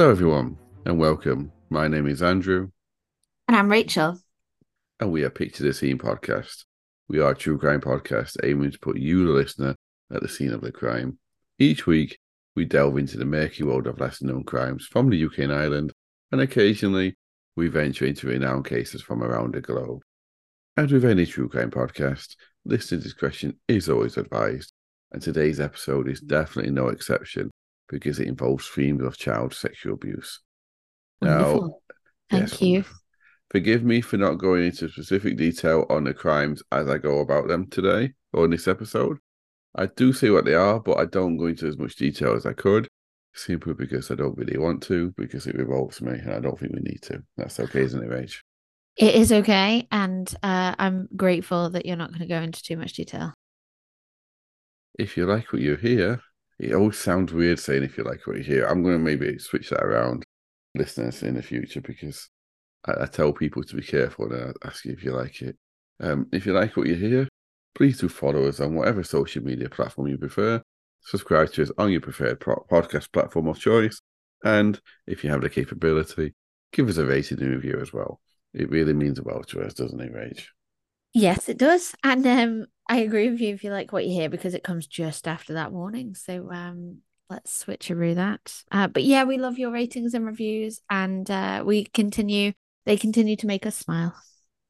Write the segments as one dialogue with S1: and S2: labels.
S1: Hello, everyone, and welcome. My name is Andrew,
S2: And I'm Rachel.
S1: and we are Picture the Scene podcast. We are a true crime podcast aiming to put you, the listener, at the scene of the crime. Each week, we delve into the murky world of lesser known crimes from the UK and Ireland, and occasionally, we venture into renowned cases from around the globe. As with any true crime podcast, listener discretion is always advised, and today's episode is definitely no exception because it involves themes of child sexual abuse. Now,
S2: Wonderful. Thank
S1: Yes,
S2: you.
S1: wonderful. Forgive me for not going into specific detail on the crimes as I go about them today or in this episode. I do say what they are, but I don't go into as much detail as I could, simply because I don't really want to, because it revolves me, and I don't think we need to. That's okay, isn't it, Rach?
S2: It is okay. And uh, I'm grateful that you're not going to go into too much detail.
S1: If you like what you hear, it always sounds weird saying if you like what you hear. I'm going to maybe switch that around, listeners, in the future, because I, I tell people to be careful and I ask you if you like it. Um, if you like what you hear, please do follow us on whatever social media platform you prefer. Subscribe to us on your preferred pro- podcast platform of choice. And if you have the capability, give us a rating and review as well. It really means a well to us, doesn't it, Rach?
S2: Yes, it does. And um, I agree with you if you like what you hear because it comes just after that warning. So um, let's switch switcheroo that. Uh, but yeah, we love your ratings and reviews, and uh, we continue. They continue to make us smile.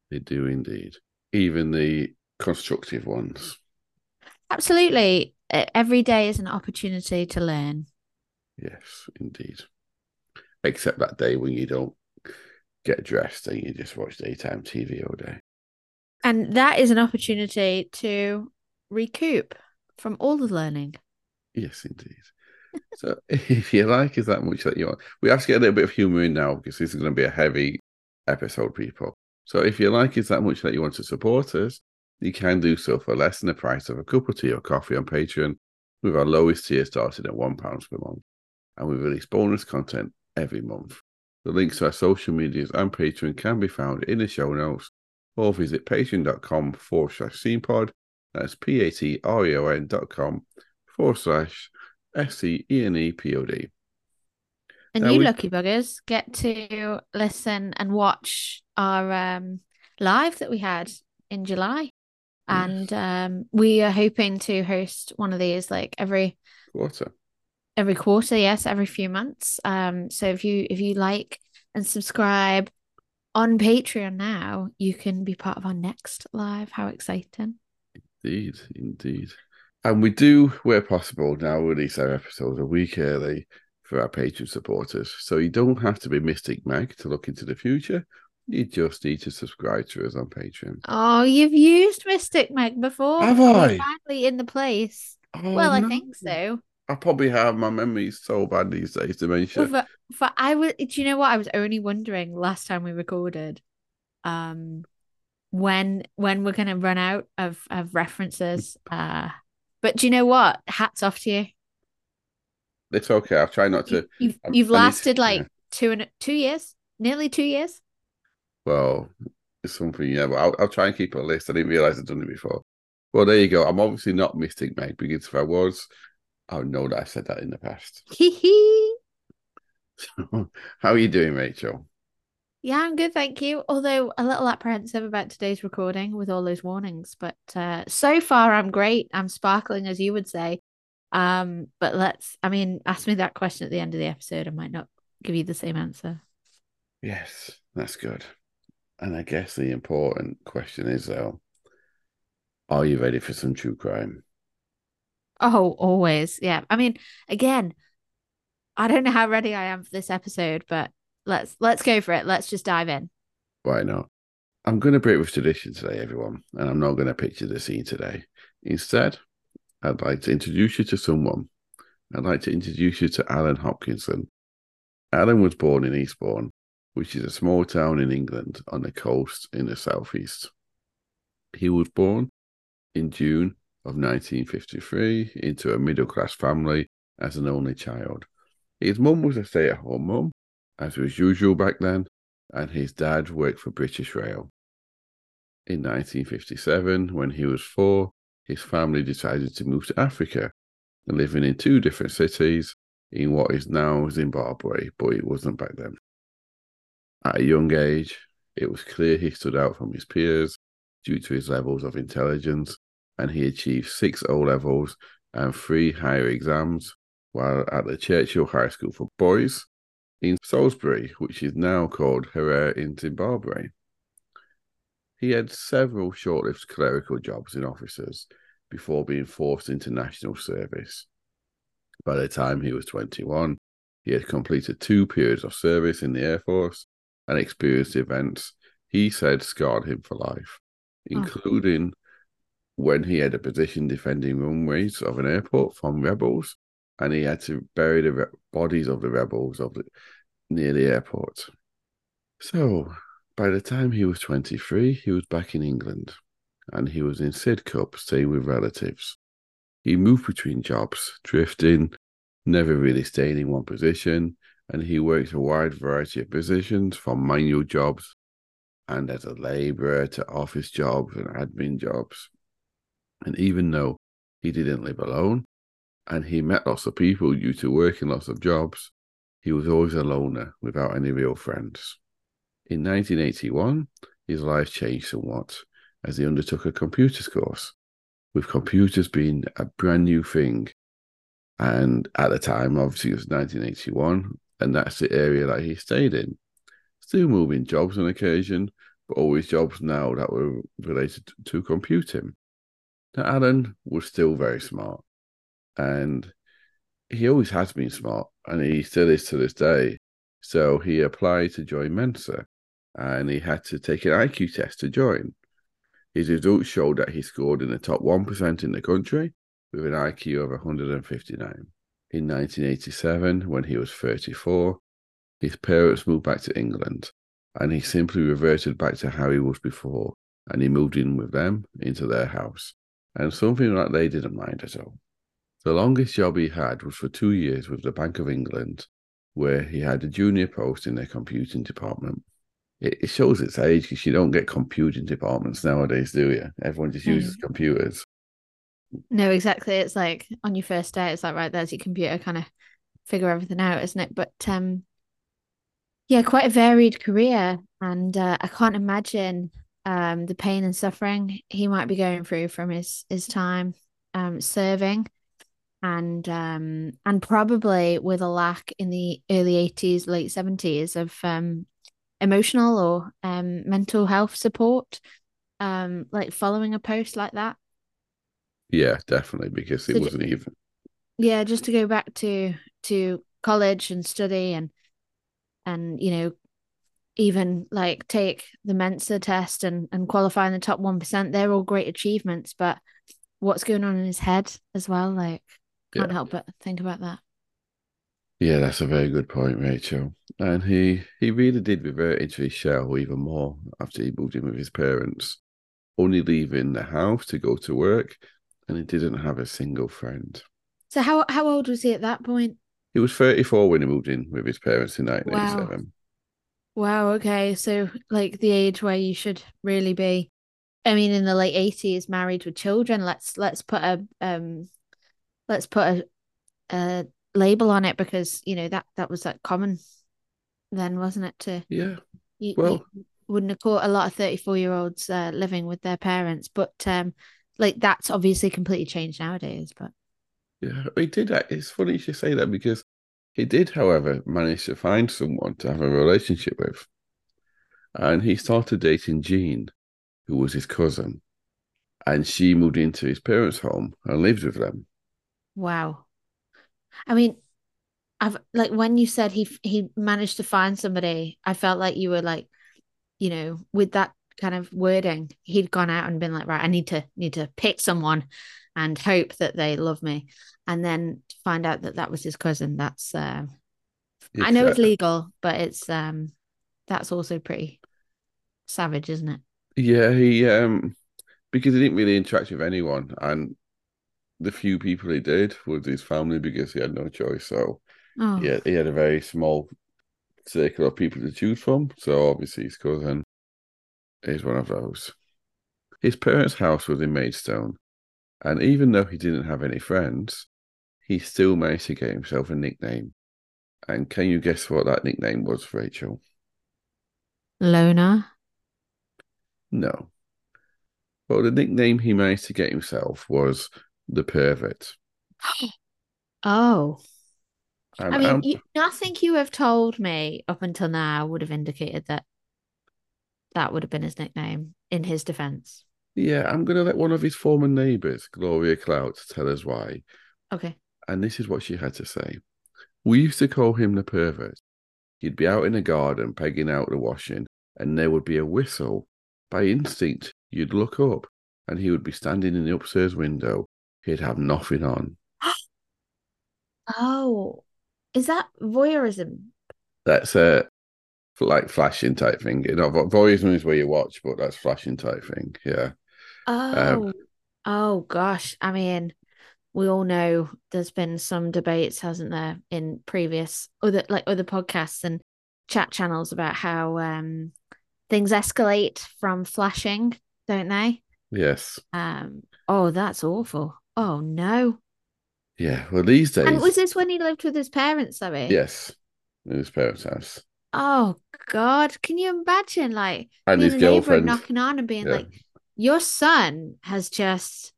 S1: They do indeed. Even the constructive ones.
S2: Absolutely. Every day is an opportunity to learn.
S1: Yes, indeed. Except that day when you don't get dressed and you just watch daytime TV all day.
S2: And that is an opportunity to recoup from all the learning.
S1: Yes, indeed. so if you like us that much that you want, we have to get a little bit of humour in now because this is going to be a heavy episode, people. So if you like us that much that you want to support us, you can do so for less than the price of a cup of tea or coffee on Patreon, with our lowest tier starting at £1 per month. And we release bonus content every month. The links to our social medias and Patreon can be found in the show notes or visit patreon.com forward slash scenepod. That's P A T R E O N dot com forward slash S C E N E P O D.
S2: And
S1: Now
S2: you
S1: we-
S2: lucky buggers get to listen and watch our um, live that we had in July. And um, we are hoping to host one of these like every
S1: Quarter.
S2: every quarter, yes, every few months. Um, so if you if you like and subscribe on Patreon now, you can be part of our next live. How exciting.
S1: Indeed, indeed. And we do, where possible, now release our episodes a week early for our Patreon supporters. So you don't have to be Mystic Meg to look into the future. You just need to subscribe to us on Patreon.
S2: Oh, you've used Mystic Meg before.
S1: Have
S2: You're
S1: I?
S2: Finally in the place.
S1: Oh,
S2: well, I think so.
S1: I probably have. My memory's so bad these days, dementia.
S2: Well, for, for I was, do you know what? I was only wondering last time we recorded, um, when when we're gonna run out of of references. Uh, but do you know what? Hats off to you.
S1: It's okay. I'll try not to.
S2: You've you've
S1: I need to-
S2: lasted like
S1: yeah.
S2: two and two years, nearly two years.
S1: Well, it's something, yeah, but I'll, I'll try and keep a list. I didn't realize I'd done it before. Well, there you go. I'm obviously not Mystic Meg because if I was, I would know that I said that in the past.
S2: Hee hee.
S1: How are you doing, Rachel?
S2: Yeah, I'm good, thank you. Although a little apprehensive about today's recording with all those warnings, but uh, so far I'm great. I'm sparkling, as you would say. Um, but let's, I mean, ask me that question at the end of the episode. I might not give you the same answer.
S1: Yes, that's good. And I guess the important question is, though, are you ready for some true crime?
S2: Oh, always. Yeah. I mean, again, I don't know how ready I am for this episode, but let's let's go for it. Let's just dive in.
S1: Why not? I'm going to break with tradition today, everyone, and I'm not going to picture the scene today. Instead, I'd like to introduce you to someone. I'd like to introduce you to Alan Hopkinson. Alan was born in Eastbourne, which is a small town in England on the coast in the southeast. He was born in June of 1953 into a middle class family as an only child. His mum was a stay at home mum, as was usual back then, and his dad worked for British Rail. In 1957, when he was four, his family decided to move to Africa, living in two different cities in what is now Zimbabwe, but it wasn't back then. At a young age, it was clear he stood out from his peers due to his levels of intelligence, and he achieved six O levels and three higher exams while at the Churchill High School for Boys in Salisbury, which is now called Harare in Zimbabwe. He had several short lived clerical jobs in offices before being forced into national service. By the time he was 21, he had completed two periods of service in the Air Force and experienced events he said scarred him for life, oh. including when he had a position defending runways of an airport from rebels and he had to bury the bodies of the rebels of the, near the airport. So, by the time he was 23, he was back in England and he was in Sidcup staying with relatives. He moved between jobs, drifting, never really staying in one position, and he worked a wide variety of positions from manual jobs and as a labourer to office jobs and admin jobs. And even though he didn't live alone and he met lots of people due to working lots of jobs, he was always a loner without any real friends. In 1981, his life changed somewhat as he undertook a computers course, with computers being a brand new thing. And at the time, obviously, it was 1981, and that's the area that he stayed in. Still moving jobs on occasion, but always jobs now that were related to computing. Now, Alan was still very smart, and he always has been smart, and he still is to this day. So he applied to join Mensa, and he had to take an IQ test to join. His results showed that he scored in the top 1% in the country with an IQ of 159. In 1987, when he was 34, his parents moved back to England and he simply reverted back to how he was before and he moved in with them into their house and something that they didn't mind at all. The longest job he had was for two years with the Bank of England, where he had a junior post in their computing department it, shows its age because you don't get computing departments nowadays, do you? Everyone just uses mm. computers.
S2: No, exactly. It's like on your first day, it's like right there's your computer, kind of figure everything out, isn't it? But um, yeah, quite a varied career, and uh, I can't imagine um the pain and suffering he might be going through from his his time um serving. And um and probably with a lack in the early 80s late 70s of um emotional or um, mental health support um, like following a post like that.
S1: Yeah definitely because it so wasn't even
S2: yeah just to go back to to college and study and and you know even like take the mensa test and and qualify in the top 1% they're all great achievements but what's going on in his head as well like can't yeah. help but think about that
S1: yeah, that's a very good point, Rachel. And he he really did revert into his shell even more after he moved in with his parents, only leaving the house to go to work, and he didn't have a single friend.
S2: So how how old was he at that point?
S1: He was 34 when he moved in with his parents in 1987.
S2: Wow. Wow, okay. So like the age where you should really be I mean in the late 80s married with children. Let's let's put a um let's put a a label on it because you know that that was that common then wasn't it to
S1: yeah you, well
S2: you wouldn't have caught a lot of 34 year olds uh, living with their parents but um like that's obviously completely changed nowadays but
S1: yeah he did it's funny you should say that because he did however manage to find someone to have a relationship with and he started dating jean who was his cousin and she moved into his parents home and lived with them.
S2: Wow. I mean, I've like when you said he he managed to find somebody, I felt like you were like, you know, with that kind of wording, he'd gone out and been like, right, I need to need to pick someone and hope that they love me, and then to find out that that was his cousin. That's uh, I know uh, it's legal, but it's um that's also pretty savage, isn't it?
S1: Yeah, he um because he didn't really interact with anyone, and the few people he did was his family because he had no choice. So oh. yeah, he had a very small circle of people to choose from. So obviously his cousin is one of those. His parents' house was in Maidstone, and even though he didn't have any friends, he still managed to get himself a nickname. And can you guess what that nickname was, Rachel?
S2: Loner.
S1: No. Well, the nickname he managed to get himself was the pervert.
S2: Oh.
S1: And
S2: I mean,
S1: I'm-
S2: you, nothing you have told me up until now would have indicated that that would have been his nickname in his defense.
S1: Yeah, I'm going to let one of his former neighbours, Gloria Clout, tell us why.
S2: Okay.
S1: And this is what she had to say. We used to call him the pervert. He'd be out in the garden pegging out the washing, and there would be a whistle. By instinct, you'd look up, and he would be standing in the upstairs window. He'd have nothing on.
S2: Oh, is that voyeurism?
S1: That's a like flashing type thing. You know, voyeurism is where you watch, but that's flashing type thing. Yeah.
S2: Oh, oh gosh. I mean, we all know there's been some debates, hasn't there, in previous other like other podcasts and chat channels about how um things escalate from flashing, don't they?
S1: Yes.
S2: Um, oh, that's awful. Oh no.
S1: Yeah. Well, these days.
S2: And was this when he lived with his parents, sorry?
S1: Yes. In his parents' house.
S2: Oh God, can you imagine like
S1: And his
S2: a neighbor and
S1: girlfriend.
S2: knocking on and being
S1: Yeah.
S2: like, your son has just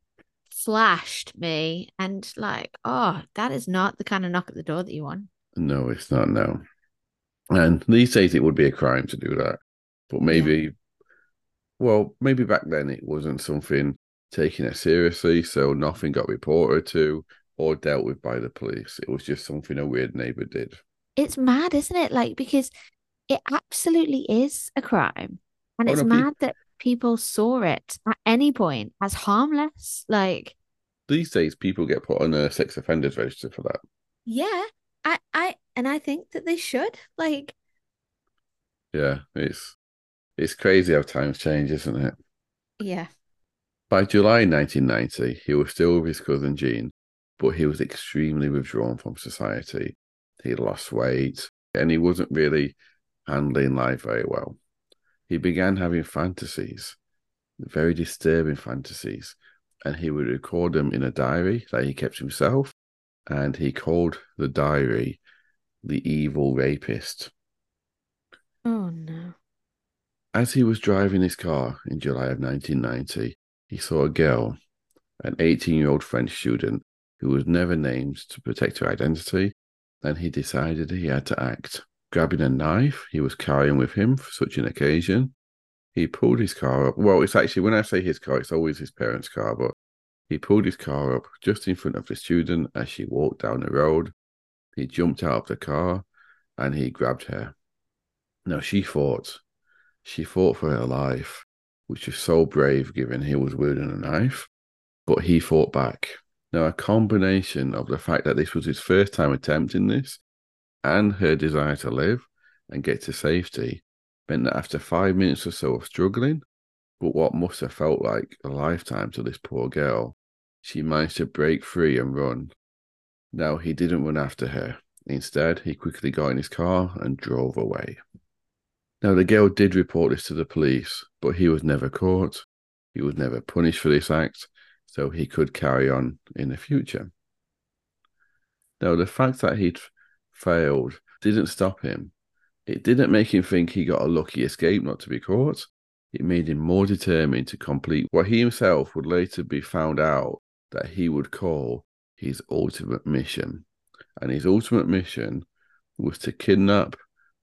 S2: flashed me and like, oh, that is not the kind of knock at the door that you want.
S1: No, it's not. No. And these days it would be a crime to do that. But maybe, well, maybe back then it wasn't something taken it seriously. So nothing got reported to or dealt with by the police. It was just something a weird neighbor did.
S2: It's mad, isn't it? Like because it absolutely is a crime. And
S1: Oh,
S2: it's
S1: no,
S2: mad that people saw it at any point as harmless. Like,
S1: These days people get put on a sex offenders register for that.
S2: yeah, I, I, and I think that they should. Like,
S1: Yeah. It's it's crazy how times change, isn't it?
S2: yeah.
S1: By July 1990, he was still with his cousin Jean, but he was extremely withdrawn from society. He lost weight and he wasn't really handling life very well. He began having fantasies, very disturbing fantasies, and he would record them in a diary that he kept himself. And he called the diary the evil rapist.
S2: Oh no.
S1: As he was driving his car in July of 1990, he saw a girl, an 18 year old French student, who was never named to protect her identity, and he decided he had to act. Grabbing a knife he was carrying with him for such an occasion, he pulled his car up. Well, it's actually, when I say his car, it's always his parents' car, but he pulled his car up just in front of the student as she walked down the road. He jumped out of the car and he grabbed her. Now, she fought. She fought for her life, which was so brave given he was wielding a knife, but he fought back. Now, a combination of the fact that this was his first time attempting this and her desire to live and get to safety meant that after five minutes or so of struggling, but what must have felt like a lifetime to this poor girl, she managed to break free and run. Now, he didn't run after her. Instead, he quickly got in his car and drove away. Now, the girl did report this to the police, but he was never caught. He was never punished for this act, so he could carry on in the future. Now, the fact that he'd failed didn't stop him. It didn't make him think he got a lucky escape not to be caught. It made him more determined to complete what he himself would later be found out that he would call his ultimate mission. And his ultimate mission was to kidnap,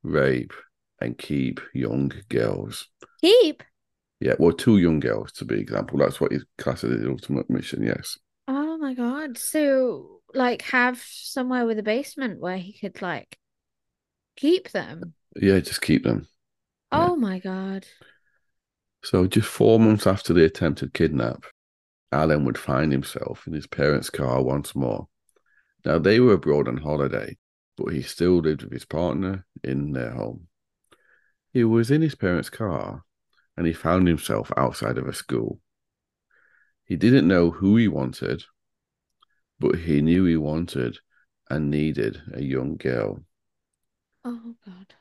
S1: rape, and keep young girls.
S2: Keep.
S1: Yeah, well, two young girls to be example. That's what his class as his ultimate mission. Yes.
S2: Oh my God. So, like, have somewhere with a basement where he could, like, keep them.
S1: Yeah, just keep them. Yeah.
S2: Oh my God.
S1: So, just four months after the attempted kidnap, Alan would find himself in his parents' car once more. Now, they were abroad on holiday, but he still lived with his partner in their home. He was in his parents' car and he found himself outside of a school. He didn't know who he wanted, but he knew he wanted and needed a young girl.
S2: Oh God.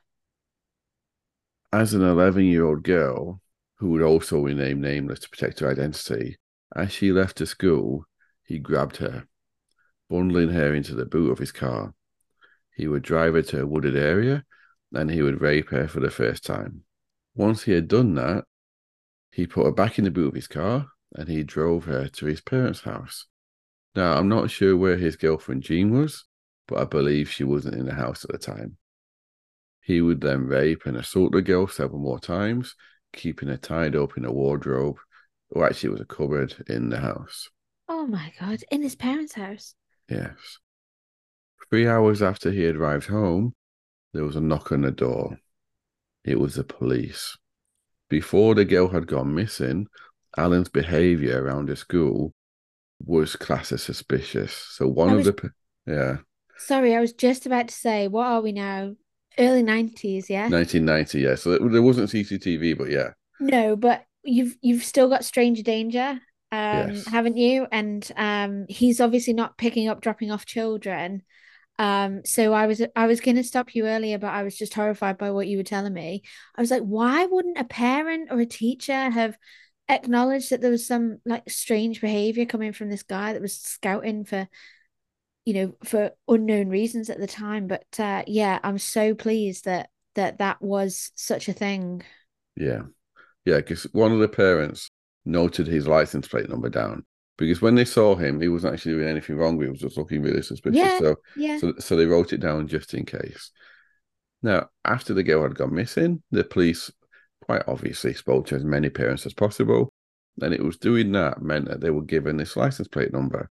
S1: As an 11 year old girl, who would also remain nameless to protect her identity, as she left the school, he grabbed her. bundling her into the boot of his car. He would drive her to a wooded area and he would rape her for the first time. Once he had done that, he put her back in the boot of his car and he drove her to his parents' house. Now, I'm not sure where his girlfriend Jean was, but I believe she wasn't in the house at the time. He would then rape and assault the girl several more times, keeping her tied up in a wardrobe, or actually, it was a cupboard in the house.
S2: Oh my God. In his parents' house.
S1: Yes. Three hours after he had arrived home, there was a knock on the door. It was the police. Before the girl had gone missing, Alan's behavior around the school was classed as suspicious. So one
S2: I
S1: of
S2: was-
S1: the yeah,
S2: Sorry, I was just about to say, what are we now? Early 90s, yeah?
S1: 1990, yeah. So there wasn't CCTV, but yeah,
S2: No, but you've you've still got Stranger Danger, um,
S1: Yes.
S2: haven't you? And um, he's obviously not picking up, dropping off children. Um, so I was I was gonna stop you earlier, but I was just horrified by what you were telling me. I was like, why wouldn't a parent or a teacher have acknowledged that there was some like strange behavior coming from this guy that was scouting for, you know, for unknown reasons at the time? But uh, yeah, I'm so pleased that that that was such a thing.
S1: yeah, yeah. Because one of the parents noted his license plate number down because when they saw him, he wasn't actually doing anything wrong. He was just looking really suspicious.
S2: Yeah.
S1: So
S2: Yeah.
S1: So, so they wrote it down just in case. Now, after the girl had gone missing, the police quite obviously spoke to as many parents as possible. And it was doing that meant that they were given this license plate number.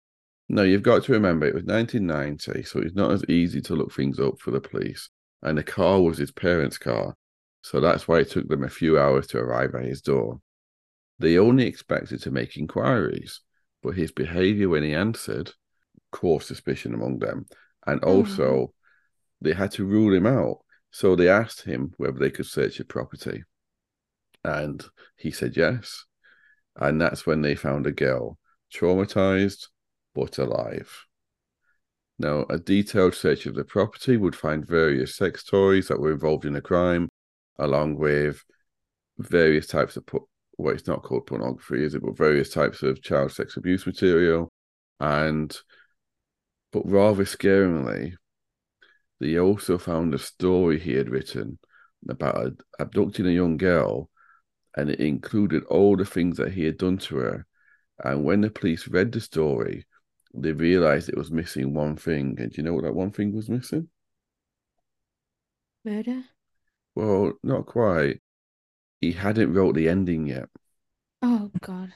S1: Now, you've got to remember it was 1990, so it's not as easy to look things up for the police. And the car was his parents' car. So that's why it took them a few hours to arrive at his door. They only expected to make inquiries, but his behavior when he answered caused suspicion among them. And
S2: Oh.
S1: also, they had to rule him out. So they asked him whether they could search his property. And he said yes. And that's when they found a girl, traumatized but alive. Now, a detailed search of the property would find various sex toys that were involved in the crime, along with various types of, po- well, it's not called pornography, is it? But various types of child sex abuse material. And, but rather scaringly, they also found a story he had written about abducting a young girl, and it included all the things that he had done to her. And when the police read the story, they realized it was missing one thing. And do you know what that one thing was missing?
S2: Murder?
S1: Well, not quite. He hadn't wrote the ending yet.
S2: Oh God.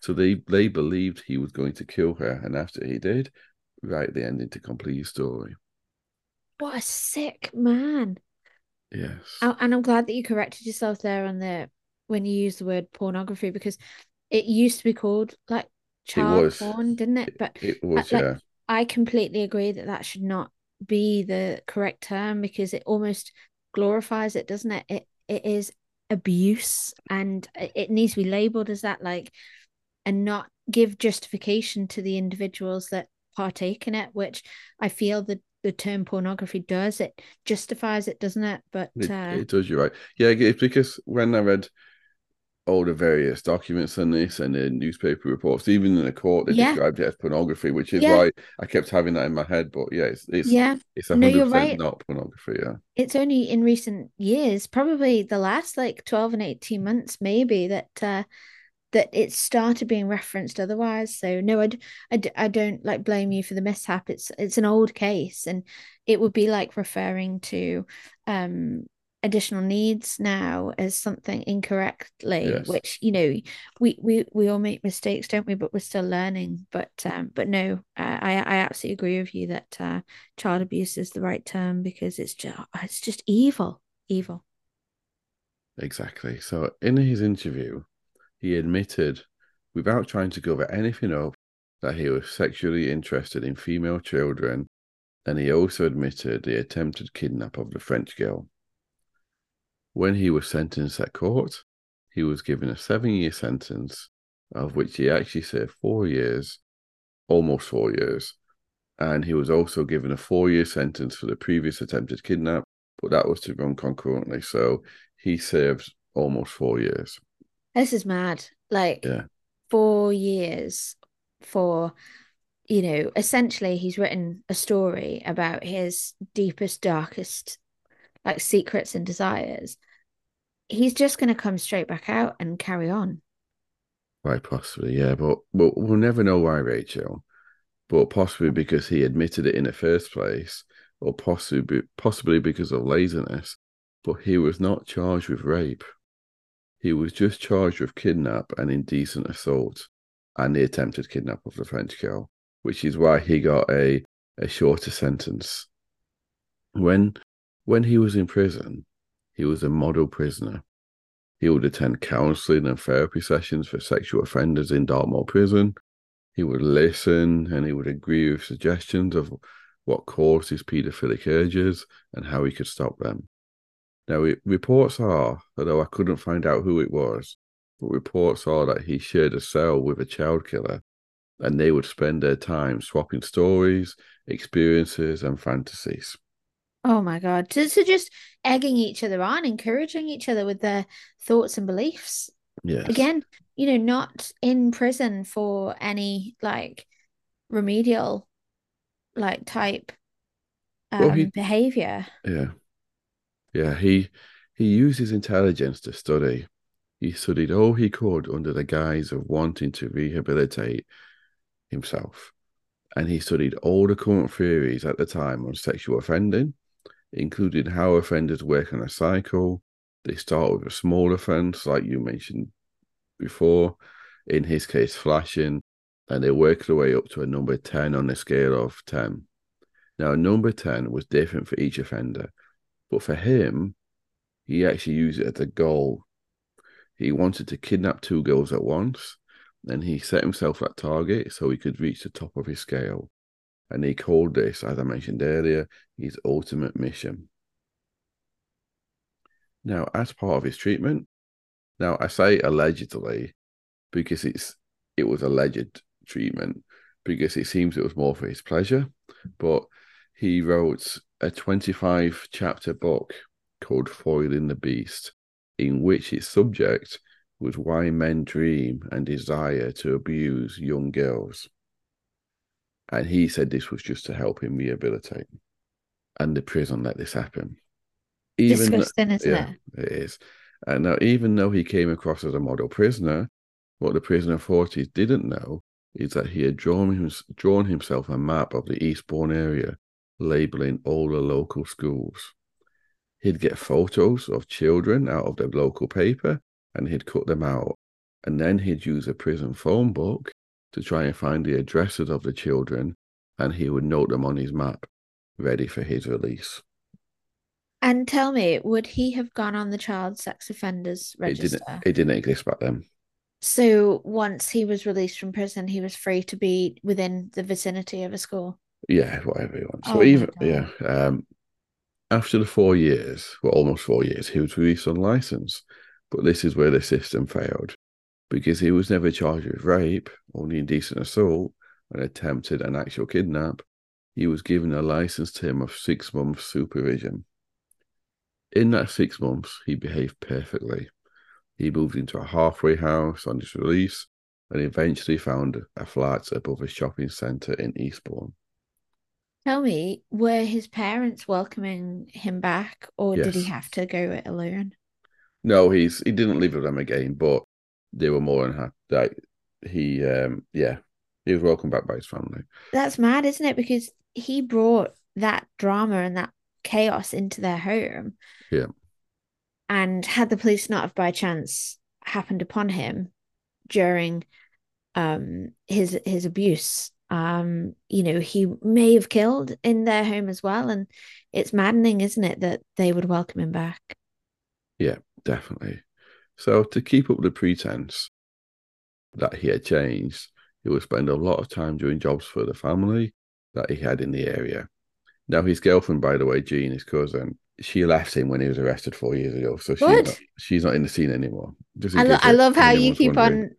S1: So they, they believed he was going to kill her. And after he did, write the ending to complete his story.
S2: What a sick man.
S1: Yes.
S2: Oh, and I'm glad that you corrected yourself there on the when you use the word pornography because it used to be called like child porn, didn't it? But
S1: It was,
S2: like-
S1: yeah.
S2: I completely agree that that should not be the correct term because it almost glorifies it, doesn't it? It it is abuse and it needs to be labeled as that, like, and not give justification to the individuals that partake in it, which I feel that the term pornography does. It justifies it, doesn't it? But
S1: It,
S2: uh,
S1: it does, you're right. Yeah, it's because when I read all the various documents on this and the newspaper reports, even in the court, they
S2: Yeah.
S1: described it as pornography, which is
S2: Yeah.
S1: why I kept having that in my head. But yeah, it's it's
S2: yeah,
S1: it's
S2: No,
S1: hundred
S2: you're
S1: percent
S2: right.
S1: not pornography. Yeah,
S2: it's only in recent years, probably the last like 12 and 18 months, maybe, that uh that it started being referenced otherwise. So no, I, I, d- I don't like blame you for the mishap. It's it's an old case and it would be like referring to um additional needs now as something incorrectly,
S1: Yes.
S2: which you know we we we all make mistakes, don't we? But we're still learning. But um but no, uh, I I absolutely agree with you that uh child abuse is the right term because it's just it's just evil, evil.
S1: exactly. So in his interview, he admitted, without trying to cover anything up, that he was sexually interested in female children, and he also admitted the attempted kidnap of the French girl. When he was sentenced at court, he was given a seven year sentence, of which he actually served four years, almost four years. And he was also given a four year sentence for the previous attempted kidnap, but that was to run concurrently. So he served almost four years.
S2: This is mad. Like
S1: Yeah.
S2: four years for you know, essentially he's written a story about his deepest, darkest like secrets and desires, he's just going to come straight back out and carry on.
S1: Quite possibly, yeah. But, but we'll never know why, Rachel. But possibly because he admitted it in the first place, or possibly possibly because of laziness. But he was not charged with rape. He was just charged with kidnap and indecent assault, and the attempted kidnap of the French girl which is why he got a, a shorter sentence. When when he was in prison, he was a model prisoner. He would attend counseling and therapy sessions for sexual offenders in Dartmoor prison. He would listen and he would agree with suggestions of what caused his paedophilic urges and how he could stop them. Now, it, reports are, although I couldn't find out who it was, but reports are that he shared a cell with a child killer and they would spend their time swapping stories, experiences, and fantasies.
S2: Oh my God. So, so just egging each other on, encouraging each other with their thoughts and beliefs.
S1: Yes.
S2: Again, you know, not in prison for any like remedial like type um, well, he, behavior.
S1: Yeah. Yeah. He he used his intelligence to study. He studied all he could under the guise of wanting to rehabilitate himself. And he studied all the current theories at the time on sexual offending, including how offenders work on a cycle. They start with a small offense, like you mentioned before, in his case, flashing, and they work their way up to a number 10 on a scale of 10. Now, number 10 was different for each offender, but for him, he actually used it as a goal. He wanted to kidnap two girls at once and he set himself that target so he could reach the top of his scale. And he called this, as I mentioned earlier, his ultimate mission. Now, as part of his treatment, now I say allegedly because it's it was alleged treatment because it seems it was more for his pleasure, but he wrote a 25 chapter book called Foiling the Beast, in which its subject was why men dream and desire to abuse young girls. And he said this was just to help him rehabilitate. And the prison let this happen.
S2: Even Disgusting, isn't
S1: yeah, it? It is. And now, even though he came across as a model prisoner, what the prison authorities didn't know is that he had drawn, him, drawn himself a map of the Eastbourne area, labeling all the local schools. He'd get photos of children out of the local paper and he'd cut them out. And then he'd use a prison phone book to try and find the addresses of the children, and he would note them on his map, ready for his release.
S2: And tell me, would he have gone on the child sex offenders register?
S1: It didn't, it didn't exist back then.
S2: So once he was released from prison, he was free to be within the vicinity of a school.
S1: Yeah, whatever he wants. So oh even yeah, um, after the four years, well, almost four years, he was released on license. But this is where the system failed because he was never charged with rape, only indecent assault, and attempted an actual kidnap. He was given a license term of six months supervision. In that six months, he behaved perfectly. He moved into a halfway house on his release and eventually found a flat above a shopping centre in Eastbourne.
S2: Tell me, were his parents welcoming him back or yes. did he have to go it alone?
S1: No, he's he didn't live with them again, but they were more than happy. That he, um, yeah, he was welcomed back by his family.
S2: That's mad, isn't it? Because he brought that drama and that chaos into their home.
S1: Yeah.
S2: And had the police not have by chance happened upon him during um his his abuse, um, you know, he may have killed in their home as well. And it's maddening, isn't it, that they would welcome him back?
S1: Yeah, definitely. So to keep up the pretense that he had changed, he would spend a lot of time doing jobs for the family that he had in the area. Now his girlfriend, by the way, Jean, his cousin, she left him when he was arrested four years ago. So she's not, she's not in the scene anymore.
S2: I, lo- I love how you keep wondering. on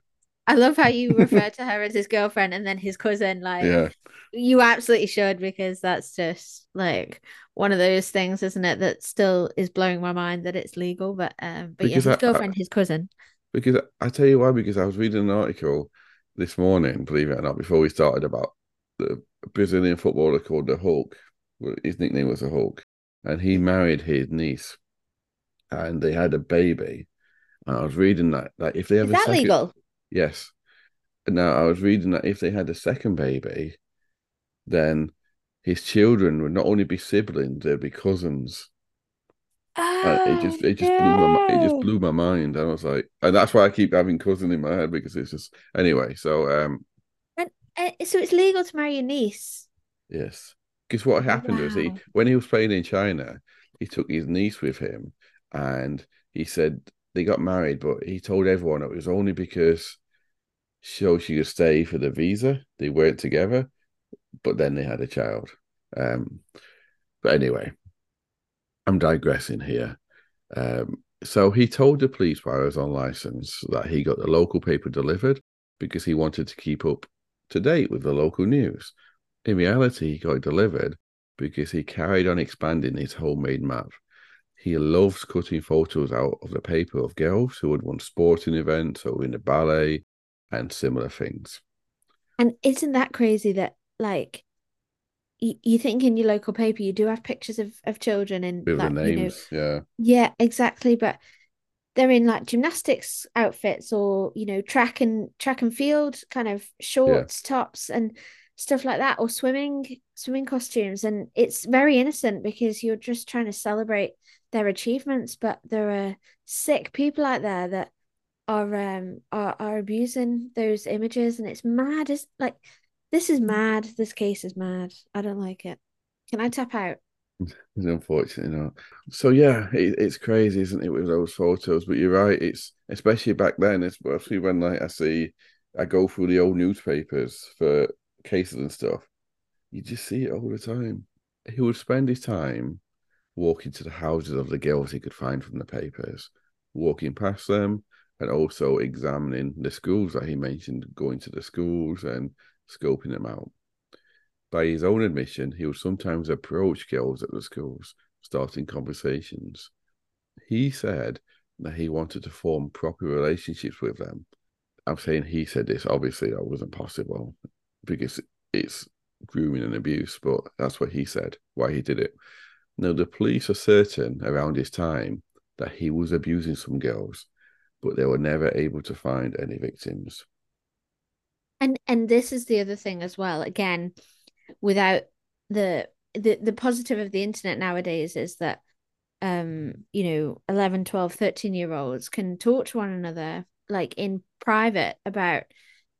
S2: I love how you refer to her as his girlfriend and then his cousin. Like,
S1: yeah.
S2: you absolutely should because that's just like one of those things, isn't it? That still is blowing my mind that it's legal. But um, but because yeah, his I, girlfriend, I, his cousin.
S1: Because I tell you why, because I was reading an article this morning, believe it or not, before we started about the Brazilian footballer called the Hulk. His nickname was the Hulk, and he married his niece, and they had a baby. And I was reading that like if they have
S2: Is that
S1: second,
S2: legal?
S1: Yes. Now I was reading that if they had a second baby, then his children would not only be siblings, they'd be cousins. And it just
S2: Oh
S1: it just blew my it just blew my mind. I was like, and that's why I keep having cousin in my head because it's just anyway. So um
S2: And, uh, so it's legal to marry your niece.
S1: yes, because what happened was he when he was playing in China, he took his niece with him, and he said they got married, but he told everyone it was only because so she could stay for the visa. They weren't together, but then they had a child. Um, but anyway, I'm digressing here. Um, so he told the police while I was on license that he got the local paper delivered because he wanted to keep up to date with the local news. In reality, he got delivered because he carried on expanding his homemade map. He loves cutting photos out of the paper of girls who had won sporting events or in the ballet and similar things.
S2: And isn't that crazy that like you, you think in your local paper you do have pictures of, of children in like you know
S1: names, yeah.
S2: yeah exactly but they're in like gymnastics outfits or you know track and track and field kind of shorts tops and stuff like that or swimming swimming costumes and it's very innocent because you're just trying to celebrate their achievements but there are sick people out there that are um are, are abusing those images and it's mad it's like this is mad this case is mad I don't like it can I tap out
S1: unfortunately not. So yeah, it, it's crazy, isn't it, with those photos? But you're right. It's especially back then, especially when like I see, I go through the old newspapers for cases and stuff. You just see it all the time. He would spend his time walking to the houses of the girls he could find from the papers, walking past them, and also examining the schools that he mentioned, going to the schools and scoping them out. By his own admission, he would sometimes approach girls at the schools, starting conversations. He said that he wanted to form proper relationships with them. I'm saying he said this, obviously, that wasn't possible because it's grooming and abuse, but that's what he said, why he did it. Now, the police are certain around this time that he was abusing some girls, but they were never able to find any victims.
S2: And and this is the other thing as well. Again, without the the the positive of the internet nowadays is that um you know 11 12 13 year olds can talk to one another like in private about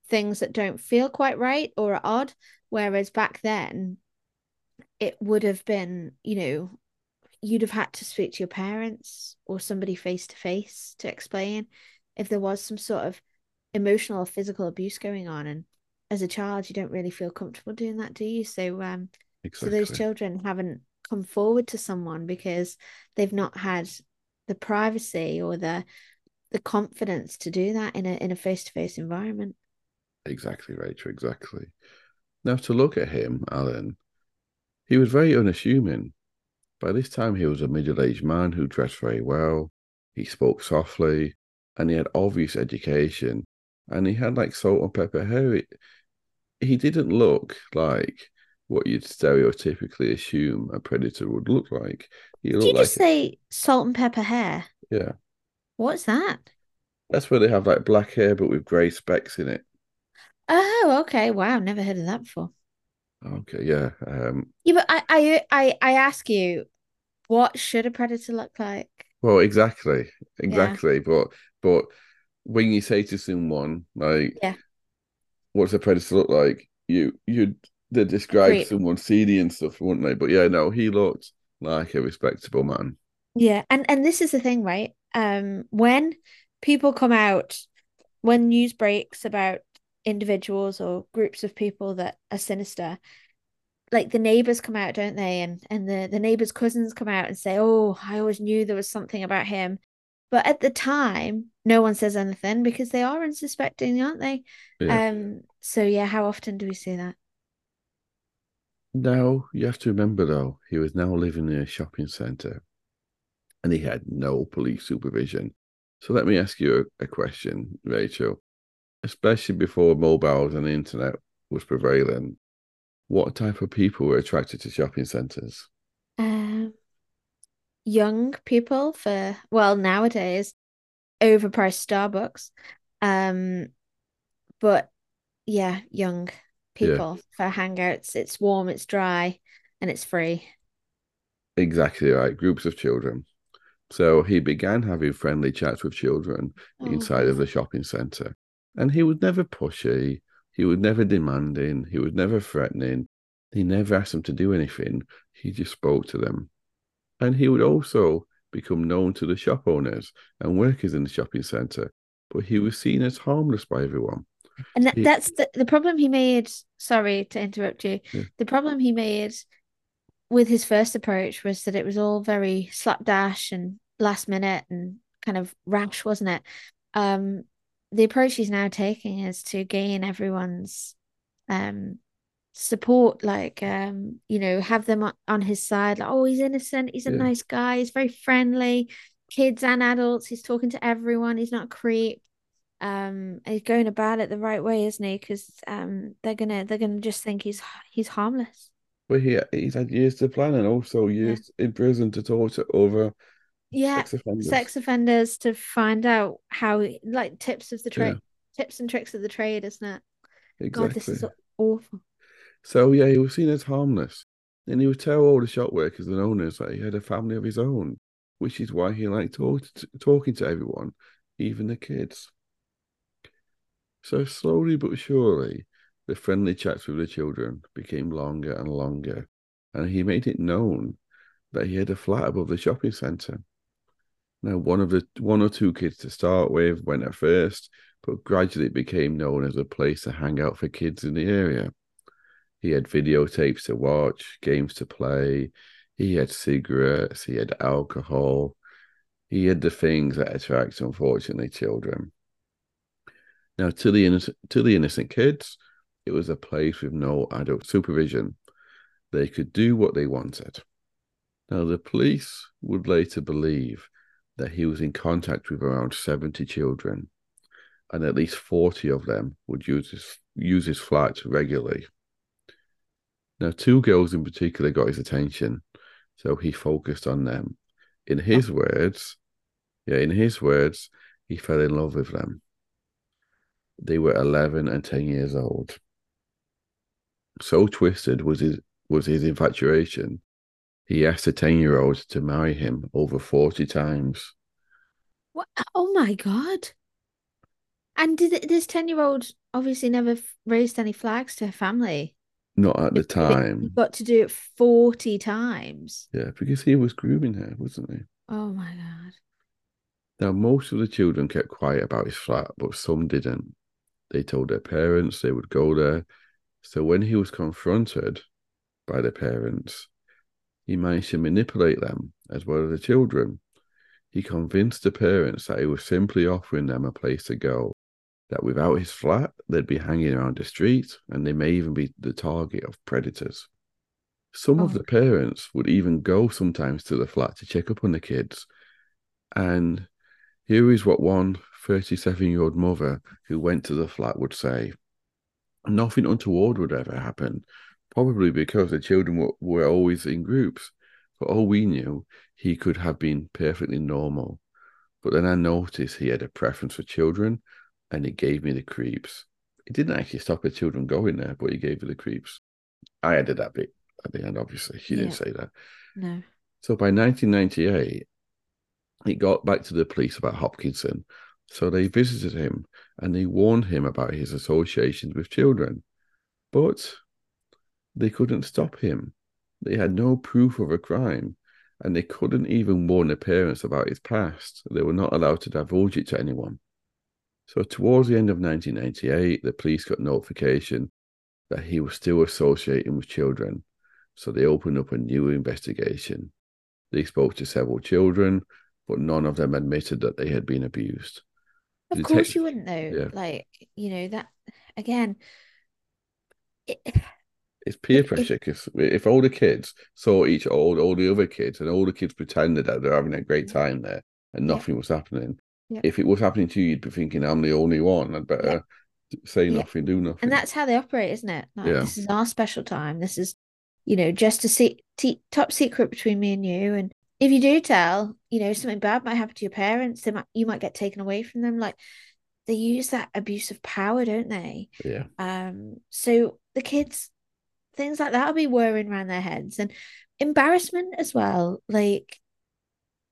S2: things that don't feel quite right or are odd whereas back then it would have been you know you'd have had to speak to your parents or somebody face to face to explain if there was some sort of emotional or physical abuse going on. And as a child you don't really feel comfortable doing that do you? So um so those children haven't come forward to someone because they've not had the privacy or the the confidence to do that in a in a face-to-face environment.
S1: Exactly, Rachel, exactly. Now, to look at him, Alan, he was very unassuming. By this time, he was a middle aged man who dressed very well. He spoke softly and he had obvious education and he had like salt and pepper hair. He, he didn't look like what you'd stereotypically assume a predator would look like. He
S2: did
S1: looked
S2: you
S1: like,
S2: just say salt and pepper hair
S1: yeah,
S2: what's that
S1: that's where they have like black hair but with grey specks in it.
S2: oh okay wow never heard of that before
S1: Okay, yeah. Um,
S2: yeah but I I I, I ask you what should a predator look like
S1: well, exactly,
S2: yeah
S1: exactly. But but when you say to someone like,
S2: yeah
S1: "What's a predator look like?" You you'd they describe
S2: creep
S1: someone seedy and stuff, wouldn't they? But yeah, no, he looked like a respectable man.
S2: yeah and and this is the thing right um when people come out when news breaks about individuals or groups of people that are sinister like the neighbors come out don't they and and the the neighbors cousins come out and say oh i always knew there was something about him but at the time no one says anything because they are unsuspecting aren't they
S1: Yeah.
S2: um so yeah how often do we see that
S1: Now you have to remember though, he was now living in a shopping centre, and he had no police supervision. So let me ask you a, a question, Rachel. Especially before mobiles and the internet was prevailing, what type of people were attracted to shopping centres?
S2: Um, young people for well nowadays, overpriced Starbucks. Um, but yeah, young people for hangouts. It's warm, it's dry, and it's free.
S1: Exactly right. Groups of children. So he began having friendly chats with children
S2: Oh,
S1: inside of the shopping centre. And he was never pushy. He was never demanding. He was never threatening. He never asked them to do anything. He just spoke to them. And he would also become known to the shop owners and workers in the shopping centre. But he was seen as harmless by everyone.
S2: And that,
S1: He-
S2: that's the, the problem he made. Sorry to interrupt you.
S1: Yeah.
S2: The problem he made with his first approach was that it was all very slapdash and last minute and kind of rash, wasn't it? Um, the approach he's now taking is to gain everyone's um support, like um, you know, have them on, on his side. Like, oh, he's innocent, he's a
S1: Yeah.
S2: nice guy, he's very friendly, kids and adults, he's talking to everyone, he's not creep um he's going about it the right way isn't he because um they're gonna they're gonna just think he's he's harmless
S1: But he he's had years to plan and also years in prison to torture over
S2: yeah
S1: sex offenders.
S2: sex offenders to find out how like tips of the
S1: Yeah.
S2: tips and tricks of the trade isn't it
S1: Exactly.
S2: god this is awful
S1: So yeah, he was seen as harmless, and he would tell all the shop workers and owners that he had a family of his own, which is why he liked talk talking to everyone, even the kids. So slowly but surely, the friendly chats with the children became longer and longer, and he made it known that he had a flat above the shopping centre. Now, one of the one or two kids to start with went at first, but gradually it became known as a place to hang out for kids in the area. He had videotapes to watch, games to play. He had cigarettes. He had alcohol. He had the things that attract, unfortunately, children. Now, to the innocent, to the innocent kids, it was a place with no adult supervision. They could do what they wanted. Now, the police would later believe that he was in contact with around 70 children, and at least 40 of them would use his, use his flat regularly. Now, two girls in particular got his attention, so he focused on them. In his words, yeah, in his words, he fell in love with them. They were 11 and 10 years old. So twisted was his was his infatuation. He asked a 10 year old to marry him over 40 times.
S2: what oh my god and did it- this 10 year old obviously never raised any flags to her family
S1: Not at the
S2: If- if he
S1: time.
S2: got to do it 40 times
S1: Yeah, because he was grooming her, wasn't he?
S2: oh my god
S1: Now, most of the children kept quiet about his flat, but some didn't. They told their parents they would go there. So when he was confronted by the parents, he managed to manipulate them as well as the children. He convinced the parents that he was simply offering them a place to go, that without his flat, they'd be hanging around the street and they may even be the target of predators. Some of
S2: Oh.
S1: the parents would even go sometimes to the flat to check up on the kids. And here is what one 37 year old mother who went to the flat would say Nothing untoward would ever happen, probably because the children were, were always in groups. For all we knew, he could have been perfectly normal. But then I noticed he had a preference for children and it gave me the creeps. It didn't actually stop the children going there, but he gave me the creeps. I added that bit at the end, obviously. She didn't say that.
S2: no
S1: So by 1998, it got back to the police about Hopkinson. So they visited him and they warned him about his associations with children. But they couldn't stop him. They had no proof of a crime and they couldn't even warn the parents about his past. They were not allowed to divulge it to anyone. So towards the end of 1998, the police got notification that he was still associating with children. So they opened up a new investigation. They spoke to several children, but none of them admitted that they had been abused.
S2: Of course you wouldn't know.
S1: yeah.
S2: Like, you know, that again, it,
S1: It's peer pressure because if all the kids saw each all all the other kids and all the kids pretended that they're having a great time there and
S2: Yeah.
S1: nothing was happening,
S2: Yeah.
S1: if it was happening to you, you'd be thinking, "I'm the only one. I'd better say
S2: Yeah.
S1: nothing, do nothing.
S2: And that's how they operate, isn't it? Like,
S1: Yeah.
S2: this is our special time. This is, you know, just a se- t- top secret between me and you. And if you do tell, you know, something bad might happen to your parents. They might, you might get taken away from them. Like they use that abuse of power, don't they?
S1: yeah,
S2: Um, so the kids, things like that will be whirring around their heads and embarrassment as well. Like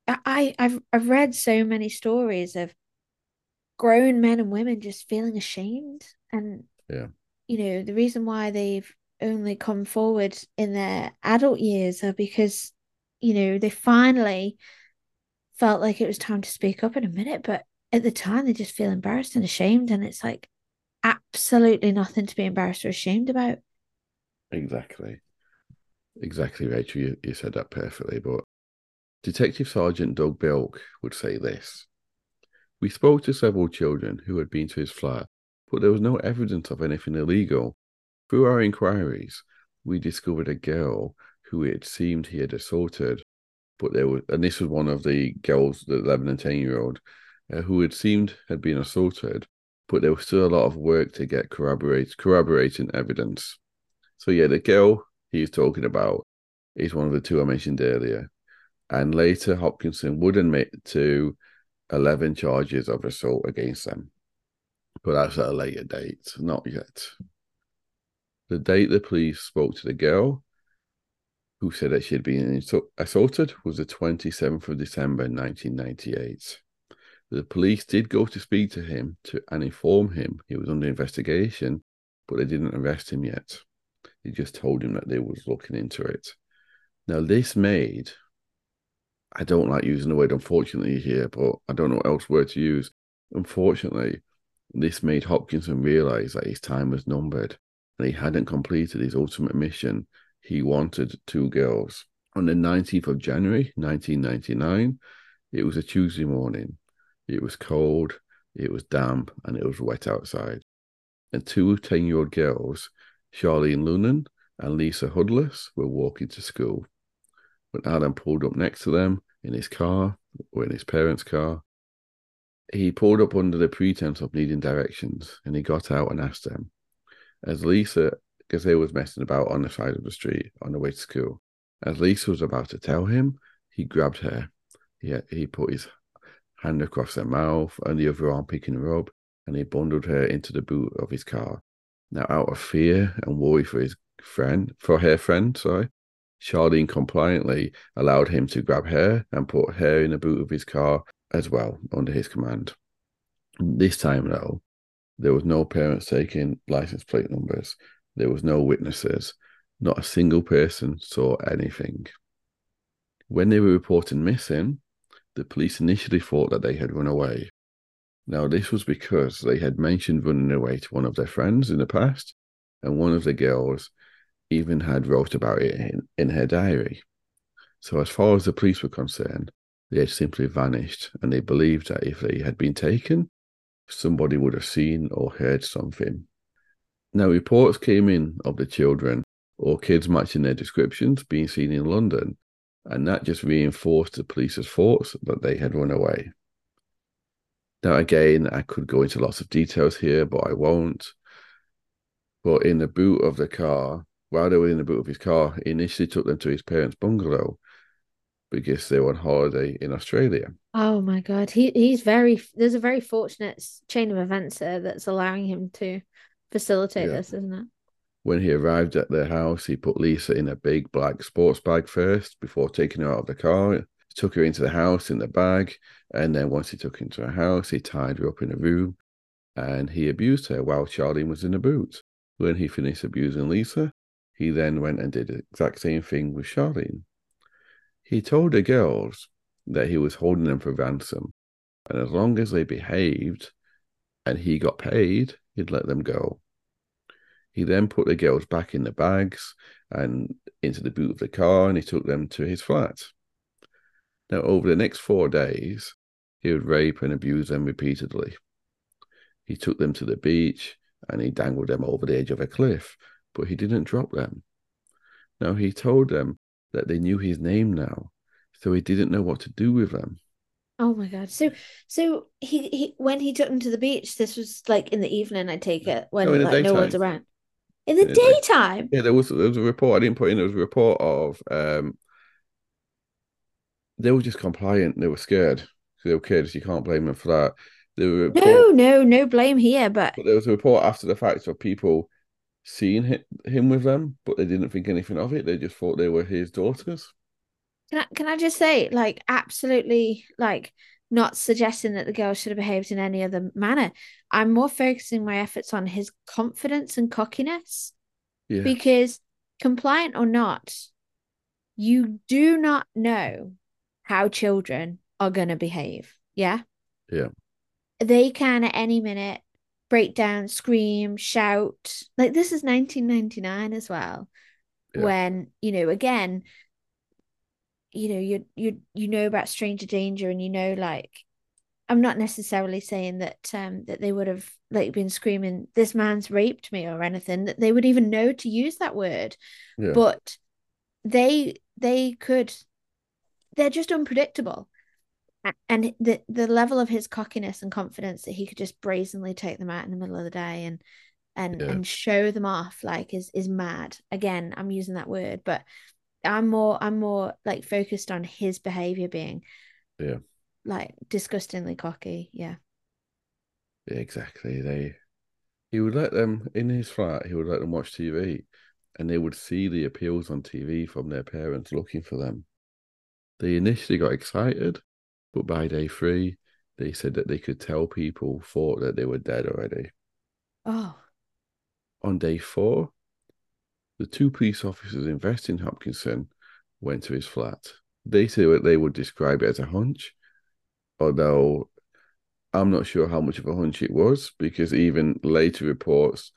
S2: I, I've I've read so many stories of grown men and women just feeling ashamed and
S1: Yeah.
S2: you know, the reason why they've only come forward in their adult years are because, you know, they finally felt like it was time to speak up in a minute but at the time they just feel embarrassed and ashamed, and it's like absolutely nothing to be embarrassed or ashamed about.
S1: Exactly. Exactly, Rachel. You, you said that perfectly. But Detective Sergeant Doug Bilk would say this We spoke to several children who had been to his flat, but there was no evidence of anything illegal. Through our inquiries, we discovered a girl who it seemed he had assaulted, but there was, and this was one of the girls, the 11 and 10 year old, uh, who it seemed had been assaulted, but there was still a lot of work to get corroborate, corroborating evidence. So, yeah, the girl he's talking about is one of the two I mentioned earlier. And later, Hopkinson would admit to 11 charges of assault against them. But that's at a later date, not yet. The date the police spoke to the girl, who said that she had been assaulted, was the 27th of December 1998. The police did go to speak to him to and inform him he was under investigation, but they didn't arrest him yet. They just told him that they was looking into it. Now, this made I don't like using the word unfortunately here, but I don't know what else word to use. Unfortunately, this made Hopkinson realize that his time was numbered and he hadn't completed his ultimate mission. He wanted two girls. On the 19th of January, 1999, it was a Tuesday morning. It was cold, it was damp, and it was wet outside. And two 10 year old girls, Charlene Lunnon and Lisa Hoodless, were walking to school when Adam pulled up next to them in his car or in his parents' car. He pulled up under the pretense of needing directions and he got out and asked them. As Lisa, because they was messing about on the side of the street on the way to school, as Lisa was about to tell him, he grabbed her. He, he put his hand across her mouth and the other arm picking her up and he bundled her into the boot of his car. Now, out of fear and worry for his friend, for her friend, sorry, Charlene compliantly allowed him to grab her and put her in the boot of his car as well under his command. This time, though, there was no parents taking license plate numbers. There was no witnesses. Not a single person saw anything. When they were reported missing, the police initially thought that they had run away. Now, this was because they had mentioned running away to one of their friends in the past, and one of the girls even had wrote about it in, in her diary. So, as far as the police were concerned, they had simply vanished, and they believed that if they had been taken, somebody would have seen or heard something. Now, reports came in of the children or kids matching their descriptions being seen in London, and that just reinforced the police's thoughts that they had run away. Now, again, I could go into lots of details here, but I won't. But in the boot of the car, while they were in the boot of his car, he initially took them to his parents' bungalow because they were on holiday in Australia.
S2: Oh my God. He he's very there's a very fortunate chain of events there that's allowing him to facilitate
S1: Yeah.
S2: this, isn't it?
S1: When he arrived at their house, he put Lisa in a big black sports bag first before taking her out of the car. Took her into the house in the bag, and then once he took her into the house, he tied her up in a room and he abused her while Charlene was in the boot. When he finished abusing Lisa, he then went and did the exact same thing with Charlene. He told the girls that he was holding them for ransom, and as long as they behaved and he got paid, he'd let them go. He then put the girls back in the bags and into the boot of the car, and he took them to his flat. Now, over the next four days, he would rape and abuse them repeatedly. He took them to the beach and he dangled them over the edge of a cliff, but he didn't drop them. Now, he told them that they knew his name now, so he didn't know what to do with them.
S2: Oh my god. So so he, he when he took them to the beach, this was like in the evening, I take it, when
S1: No,
S2: like no one's around. In the
S1: In the
S2: daytime.
S1: Yeah, there was there was a report I didn't put in. There was a report of um they were just compliant. They were scared. They were kids. You can't blame them for that. There were report,
S2: No, no, no blame here, but
S1: but there was a report after the fact of people seeing him, with them, but they didn't think anything of it. They just thought they were his daughters.
S2: can I can I just say, like, absolutely like not suggesting that the girl should have behaved in any other manner. I'm more focusing my efforts on his confidence and cockiness.
S1: Yeah,
S2: because compliant or not, you do not know how children are going to behave. Yeah.
S1: Yeah.
S2: They can at any minute break down, scream, shout. Like this is 1999 as well.
S1: Yeah.
S2: When, you know, again, you know, you you you know about stranger danger and you know like I'm not necessarily saying that um that they would have like been screaming this man's raped me or anything that they would even know to use that word
S1: yeah,
S2: but they they could they're just unpredictable and the the level of his cockiness and confidence that he could just brazenly take them out in the middle of the day and and
S1: Yeah.
S2: and show them off like is is mad again i'm using that word but i'm more i'm more like focused on his behavior being
S1: Yeah.
S2: like disgustingly cocky yeah
S1: yeah, exactly. They he would let them in his flat. He would let them watch TV, and they would see the appeals on TV from their parents looking for them. They initially got excited, but by day three, they said that they could tell people thought that they were dead already.
S2: oh
S1: On day four, the two police officers investing Hopkinson went to his flat. They said that they would describe it as a hunch, although I'm not sure how much of a hunch it was because even later reports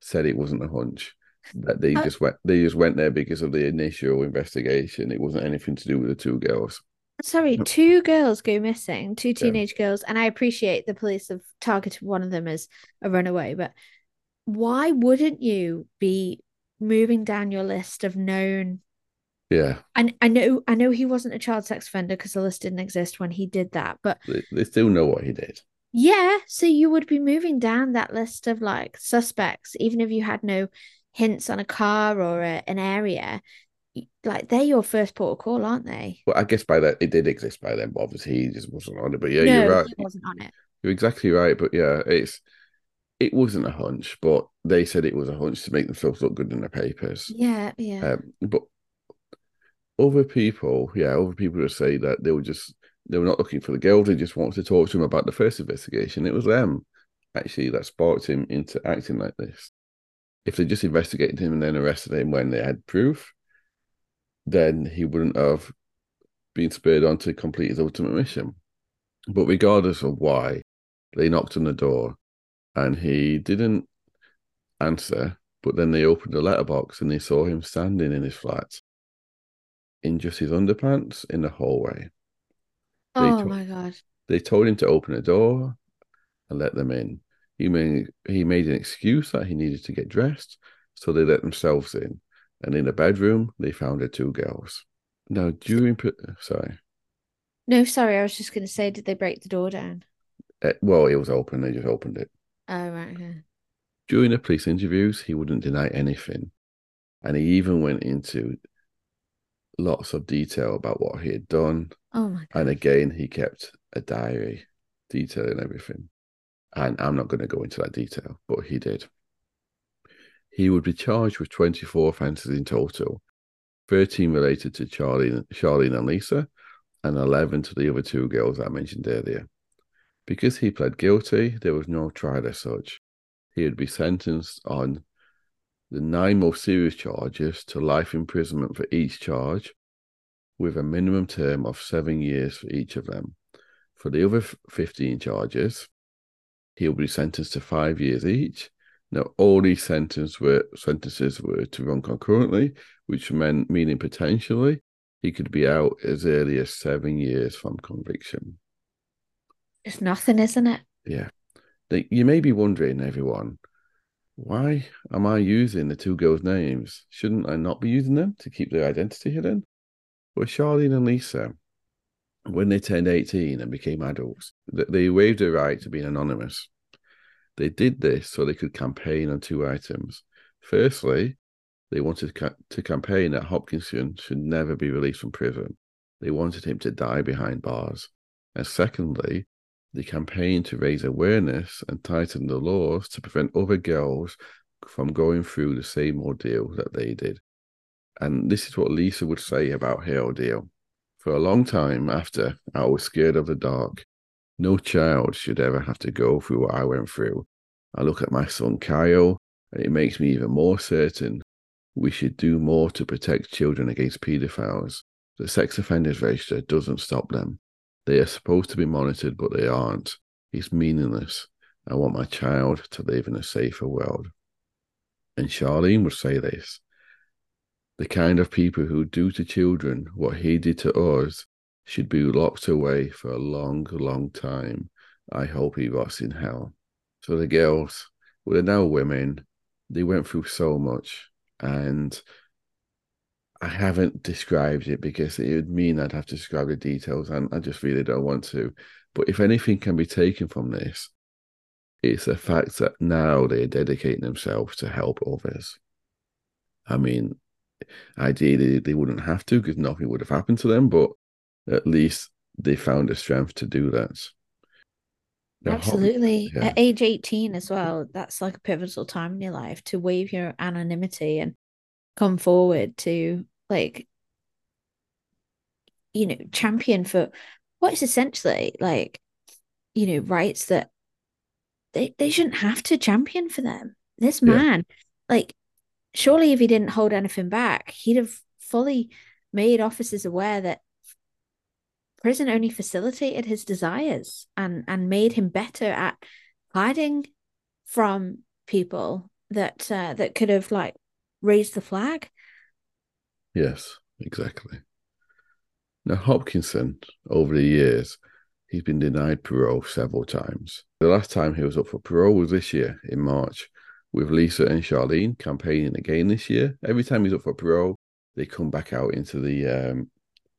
S1: said it wasn't a hunch. That they
S2: Uh,
S1: just went they just went there because of the initial investigation. It wasn't anything to do with the two girls.
S2: sorry two girls go missing two
S1: Yeah.
S2: teenage girls and i appreciate the police have targeted one of them as a runaway but why wouldn't you be moving down your list of known
S1: Yeah,
S2: and I know I know he wasn't a child sex offender because the list didn't exist when he did that, but
S1: they, they still know what he did.
S2: yeah, so you would be moving down that list of like suspects, even if you had no hints on a car or a, an area. Like they're your first port of call, aren't they?
S1: Well, I guess by that it did exist by then, but obviously he just wasn't on it. But yeah,
S2: no,
S1: you're right.
S2: he wasn't on it.
S1: You're exactly right. But yeah, it's it wasn't a hunch, but they said it was a hunch to make themselves look good in the papers.
S2: Yeah, yeah.
S1: Um, but other people, yeah, other people would say that they were just they were not looking for the girl. They just wanted to talk to him about the first investigation. It was them actually that sparked him into acting like this. If they just investigated him and then arrested him when they had proof, then he wouldn't have been spurred on to complete his ultimate mission. But regardless of why, they knocked on the door and he didn't answer. But then they opened the letterbox and they saw him standing in his flat in just his underpants in the hallway. they
S2: oh
S1: told-
S2: my god.
S1: They told him to open the door and let them in. He made he made an excuse that he needed to get dressed, so they let themselves in. And in the bedroom, they found the two girls. Now, during sorry,
S2: No, sorry, I was just gonna say, did they break the door down?
S1: uh, well, it was open. They just opened it.
S2: Oh right, okay.
S1: During the police interviews, he wouldn't deny anything, and he even went into lots of detail about what he had done.
S2: Oh my god.
S1: And again, he kept a diary detailing everything. And I'm not going to go into that detail, but he did. He would be charged with 24 offences in total 13 related to Charlie, Charlene and Lisa, and 11 to the other two girls I mentioned earlier. Because he pled guilty, there was no trial as such. He would be sentenced on the nine most serious charges to life imprisonment for each charge, with a minimum term of seven years for each of them. For the other 15 charges, he'll be sentenced to five years each. Now, all these sentences were sentences were to run concurrently, which meant meaning potentially he could be out as early as seven years from conviction.
S2: It's nothing, isn't it?
S1: Yeah. You may be wondering, everyone, why am I using the two girls' names? Shouldn't I not be using them to keep their identity hidden? Well, Charlene and Lisa when they turned 18 and became adults, they waived the right to be anonymous. They did this so they could campaign on two items. Firstly, they wanted to campaign that Hopkinson should never be released from prison. They wanted him to die behind bars. And secondly, the campaign to raise awareness and tighten the laws to prevent other girls from going through the same ordeal that they did. And this is what Lisa would say about her ordeal. For a long time after, I was scared of the dark. No child should ever have to go through what I went through. I look at my son Kyle, and it makes me even more certain we should do more to protect children against paedophiles. The sex offenders register doesn't stop them. They are supposed to be monitored, but they aren't. It's meaningless. I want my child to live in a safer world. And Charlene would say this the kind of people who do to children what he did to us should be locked away for a long, long time. I hope he rots in hell. So the girls, well, they're now women. They went through so much, and I haven't described it because it would mean I'd have to describe the details, and I just really don't want to. But if anything can be taken from this, it's the fact that now they're dedicating themselves to help others. I mean, ideally they wouldn't have to because nothing would have happened to them, but at least they found the strength to do that.
S2: Absolutely. Yeah. At age 18 as well, that's like a pivotal time in your life to waive your anonymity and come forward to like you know champion for what is essentially like you know rights that they, they shouldn't have to champion for them this man yeah. like surely if he didn't hold anything back he'd have fully made officers aware that prison only facilitated his desires and and made him better at hiding from people that uh, that could have like raised the flag.
S1: Yes exactly. Now hopkinson over the years he's been denied parole several times. The last time he was up for parole was this year in march with lisa and charlene campaigning again this year every time he's up for parole they come back out into the um,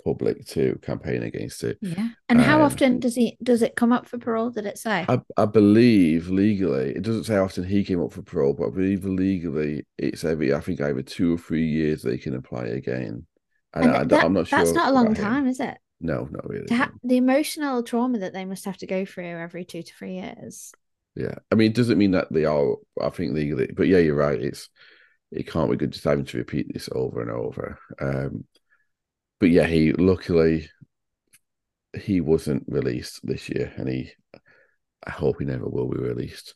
S1: public to campaign against it.
S2: Yeah. And how um, often does he does it come up for parole? Did it say?
S1: I, I believe legally, it doesn't say how often he came up for parole, but I believe legally it's every I think either two or three years they can apply again. And, and I, am not sure.
S2: That's not a long time, him. is it?
S1: No, not really.
S2: Ha- the emotional trauma that they must have to go through every two to three years.
S1: Yeah, I mean, it doesn't mean that they are. I think legally, but yeah, you're right. It's it can't be good just having to repeat this over and over. Um, but yeah, he luckily he wasn't released this year, and he I hope he never will be released.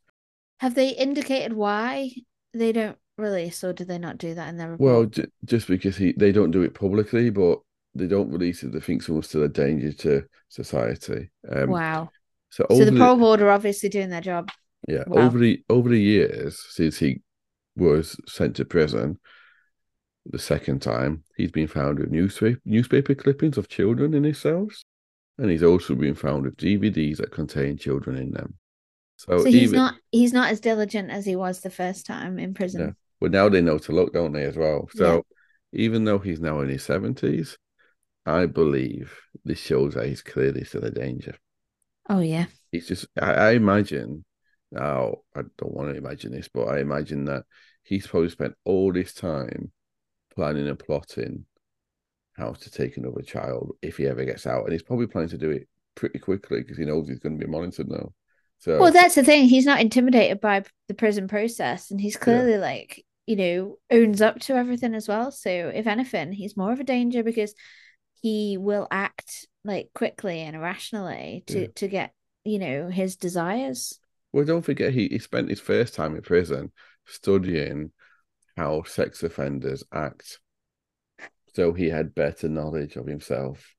S2: Have they indicated why they don't release, or do they not do that in their report?
S1: Well, j- just because he they don't do it publicly, but they don't release it. They think someone's still a danger to society.
S2: Um, wow. So, so the parole board are obviously doing their job.
S1: Yeah, wow. over the over the years since he was sent to prison, the second time, he's been found with newspaper, newspaper clippings of children in his cells, and he's also been found with DVDs that contain children in them.
S2: So, so he's even, not he's not as diligent as he was the first time in prison. Yeah.
S1: Well, now they know to look, don't they, as well? So yeah. even though he's now in his seventies, I believe this shows that he's clearly still a danger.
S2: Oh yeah.
S1: He's just I, I imagine now I don't want to imagine this, but I imagine that he's probably spent all this time planning and plotting how to take another child if he ever gets out, and he's probably planning to do it pretty quickly because he knows he's going to be monitored now. So,
S2: well, that's the thing. He's not intimidated by the prison process, and he's clearly yeah. like you know owns up to everything as well. So, if anything, he's more of a danger because he will act like quickly and irrationally to yeah. to get you know his desires.
S1: Well, don't forget he, he spent his first time in prison studying how sex offenders act. So he had better knowledge of himself.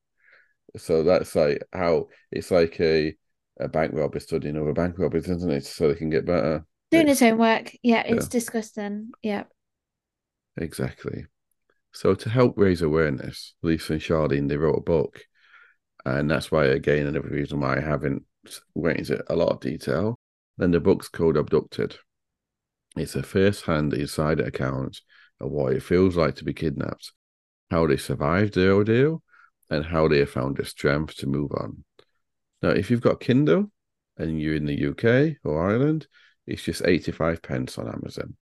S1: So that's like how it's like a, a bank robber studying other bank robbers, isn't it? So they can get better.
S2: Doing his homework. Yeah, it's yeah. disgusting. Yeah.
S1: Exactly. So to help raise awareness, Lisa and Charlene, they wrote a book. And that's why, again, another reason why I haven't went into a lot of detail. Then the book's called Abducted. It's a first hand insider account of what it feels like to be kidnapped, how they survived the ordeal, and how they found the strength to move on. Now, if you've got Kindle and you're in the UK or Ireland, it's just 85 pence on Amazon.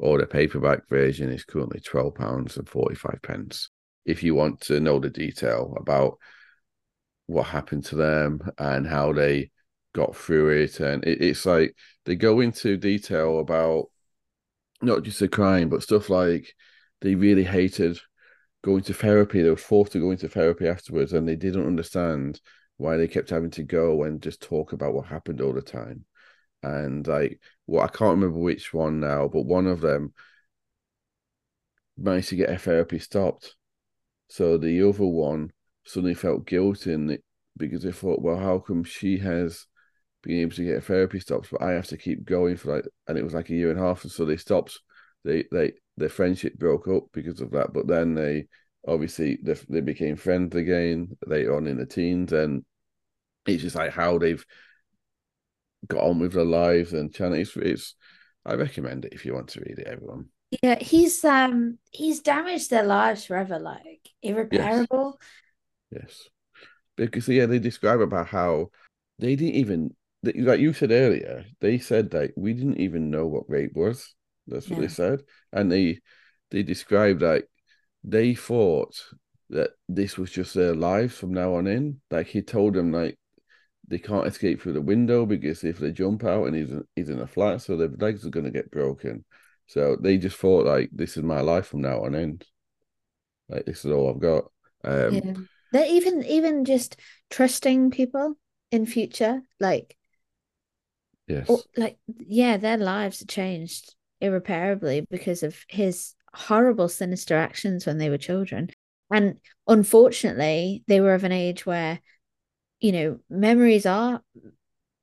S1: Or the paperback version is currently £12 and 45 pence. If you want to know the detail about what happened to them and how they got through it. And it, it's like they go into detail about not just the crime, but stuff like they really hated going to therapy. They were forced to go into therapy afterwards, and they didn't understand why they kept having to go and just talk about what happened all the time. And like, well, I can't remember which one now, but one of them managed to get therapy stopped. So the other one suddenly felt guilty it because they thought, well, how come she has been able to get therapy stopped, but I have to keep going for like, and it was like a year and a half, and so they stopped. They they their friendship broke up because of that, but then they obviously they, they became friends again later on in the teens, and it's just like how they've got on with their lives and channel. It's, it's I recommend it if you want to read it, everyone.
S2: Yeah, he's um he's damaged their lives forever, like irreparable.
S1: Yes. yes. Because yeah, they describe about how they didn't even like you said earlier, they said that we didn't even know what rape was. That's what they said, and they they described like they thought that this was just their lives from now on in. Like he told them like they can't escape through the window because if they jump out and he's he's in a flat, so their legs are going to get broken. So they just thought like this is my life from now on end. Like this is all I've got. Um,
S2: yeah. They're even even just trusting people in future, like
S1: yes,
S2: or, like yeah, their lives changed irreparably because of his horrible, sinister actions when they were children. And unfortunately, they were of an age where, you know, memories are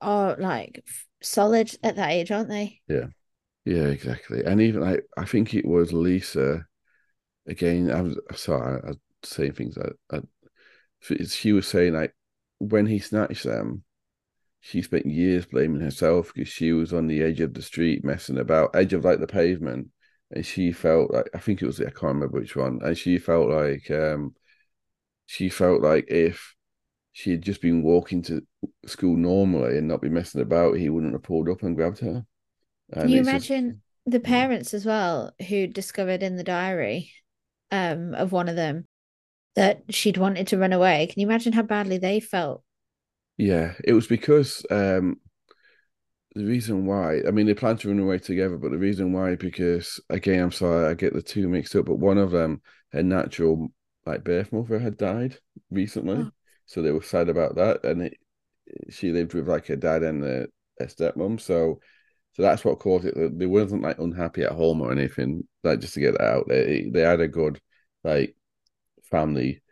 S2: are like solid at that age, aren't they?
S1: Yeah, yeah, exactly. And even like I think it was Lisa. Again, I was sorry, I, I saying things. I, I, she was saying like when he snatched them, she spent years blaming herself because she was on the edge of the street messing about, edge of like the pavement, and she felt like I think it was I can't remember which one, and she felt like um she felt like if she had just been walking to school normally and not be messing about, he wouldn't have pulled up and grabbed her.
S2: And Can you imagine just, the parents as well who discovered in the diary um of one of them that she'd wanted to run away? Can you imagine how badly they felt
S1: yeah, it was because um, the reason why. I mean, they planned to run away together, but the reason why because again, I'm sorry, I get the two mixed up. But one of them, her natural like birth mother, had died recently, oh. So they were sad about that, and it, she lived with like her dad and her, her stepmom. So, so that's what caused it. They wasn't like unhappy at home or anything. Like just to get that out, they they had a good like family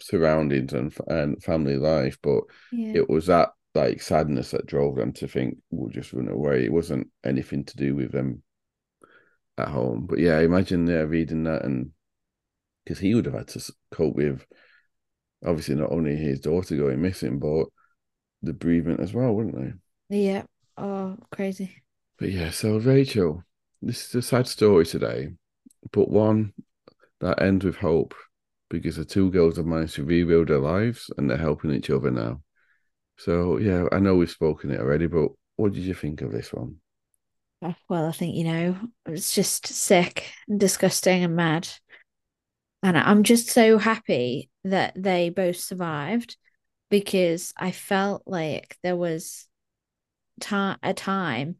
S1: surroundings and and family life, but yeah. it was that like sadness that drove them to think we'll just run away. It wasn't anything to do with them at home. But yeah, imagine they're reading that and because he would have had to cope with obviously not only his daughter going missing, but the bereavement as well, wouldn't
S2: they? Yeah. Oh, crazy.
S1: But yeah, so Rachel, this is a sad story today, but one that ends with hope because the two girls have managed to rebuild their lives and they're helping each other now. So yeah, I know we've spoken it already, but what did you think of this one?
S2: Oh, well, I think you know it's just sick and disgusting and mad, and I'm just so happy that they both survived because I felt like there was ta- a time.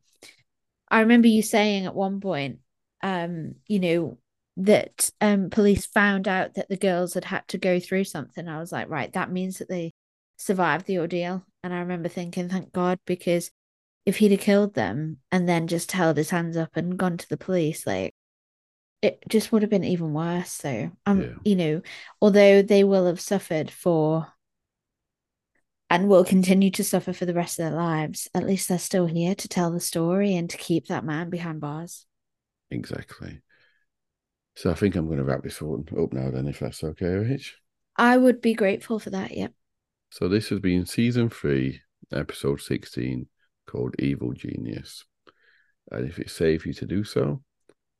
S2: I remember you saying at one point, um, you know, that um, police found out that the girls had had to go through something. I was like, right, that means that they survived the ordeal. And I remember thinking, thank God, because if he'd have killed them and then just held his hands up and gone to the police, like it just would have been even worse. So um, yeah. you know, although they will have suffered for and will continue to suffer for the rest of their lives, at least they're still here to tell the story and to keep that man behind bars.
S1: Exactly. So I think I'm going to wrap this one up now, then, if that's okay, Rich.
S2: I would be grateful for that. Yep.
S1: So this has been season three, episode 16, called Evil Genius. And if it's safe for you to do so,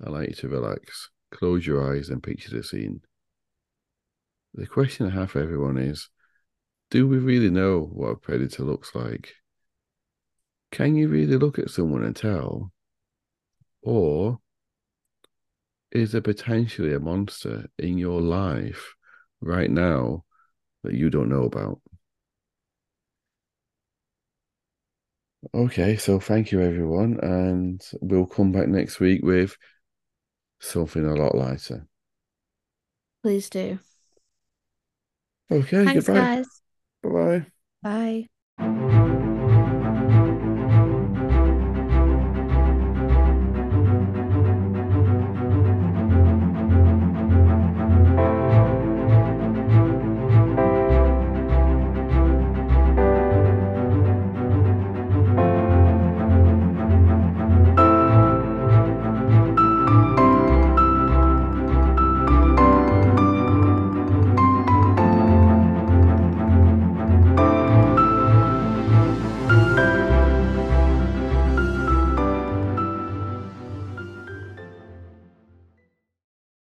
S1: I'd like you to relax, close your eyes, and picture the scene. the question I have for everyone is do we really know what a predator looks like? Can you really look at someone and tell? Or is there potentially a monster in your life right now that you don't know about? Okay, so thank you everyone, and we'll come back next week with something a lot lighter.
S2: Please do.
S1: Okay,
S2: Thanks,
S1: goodbye.
S2: guys.
S1: Bye bye.
S2: Bye.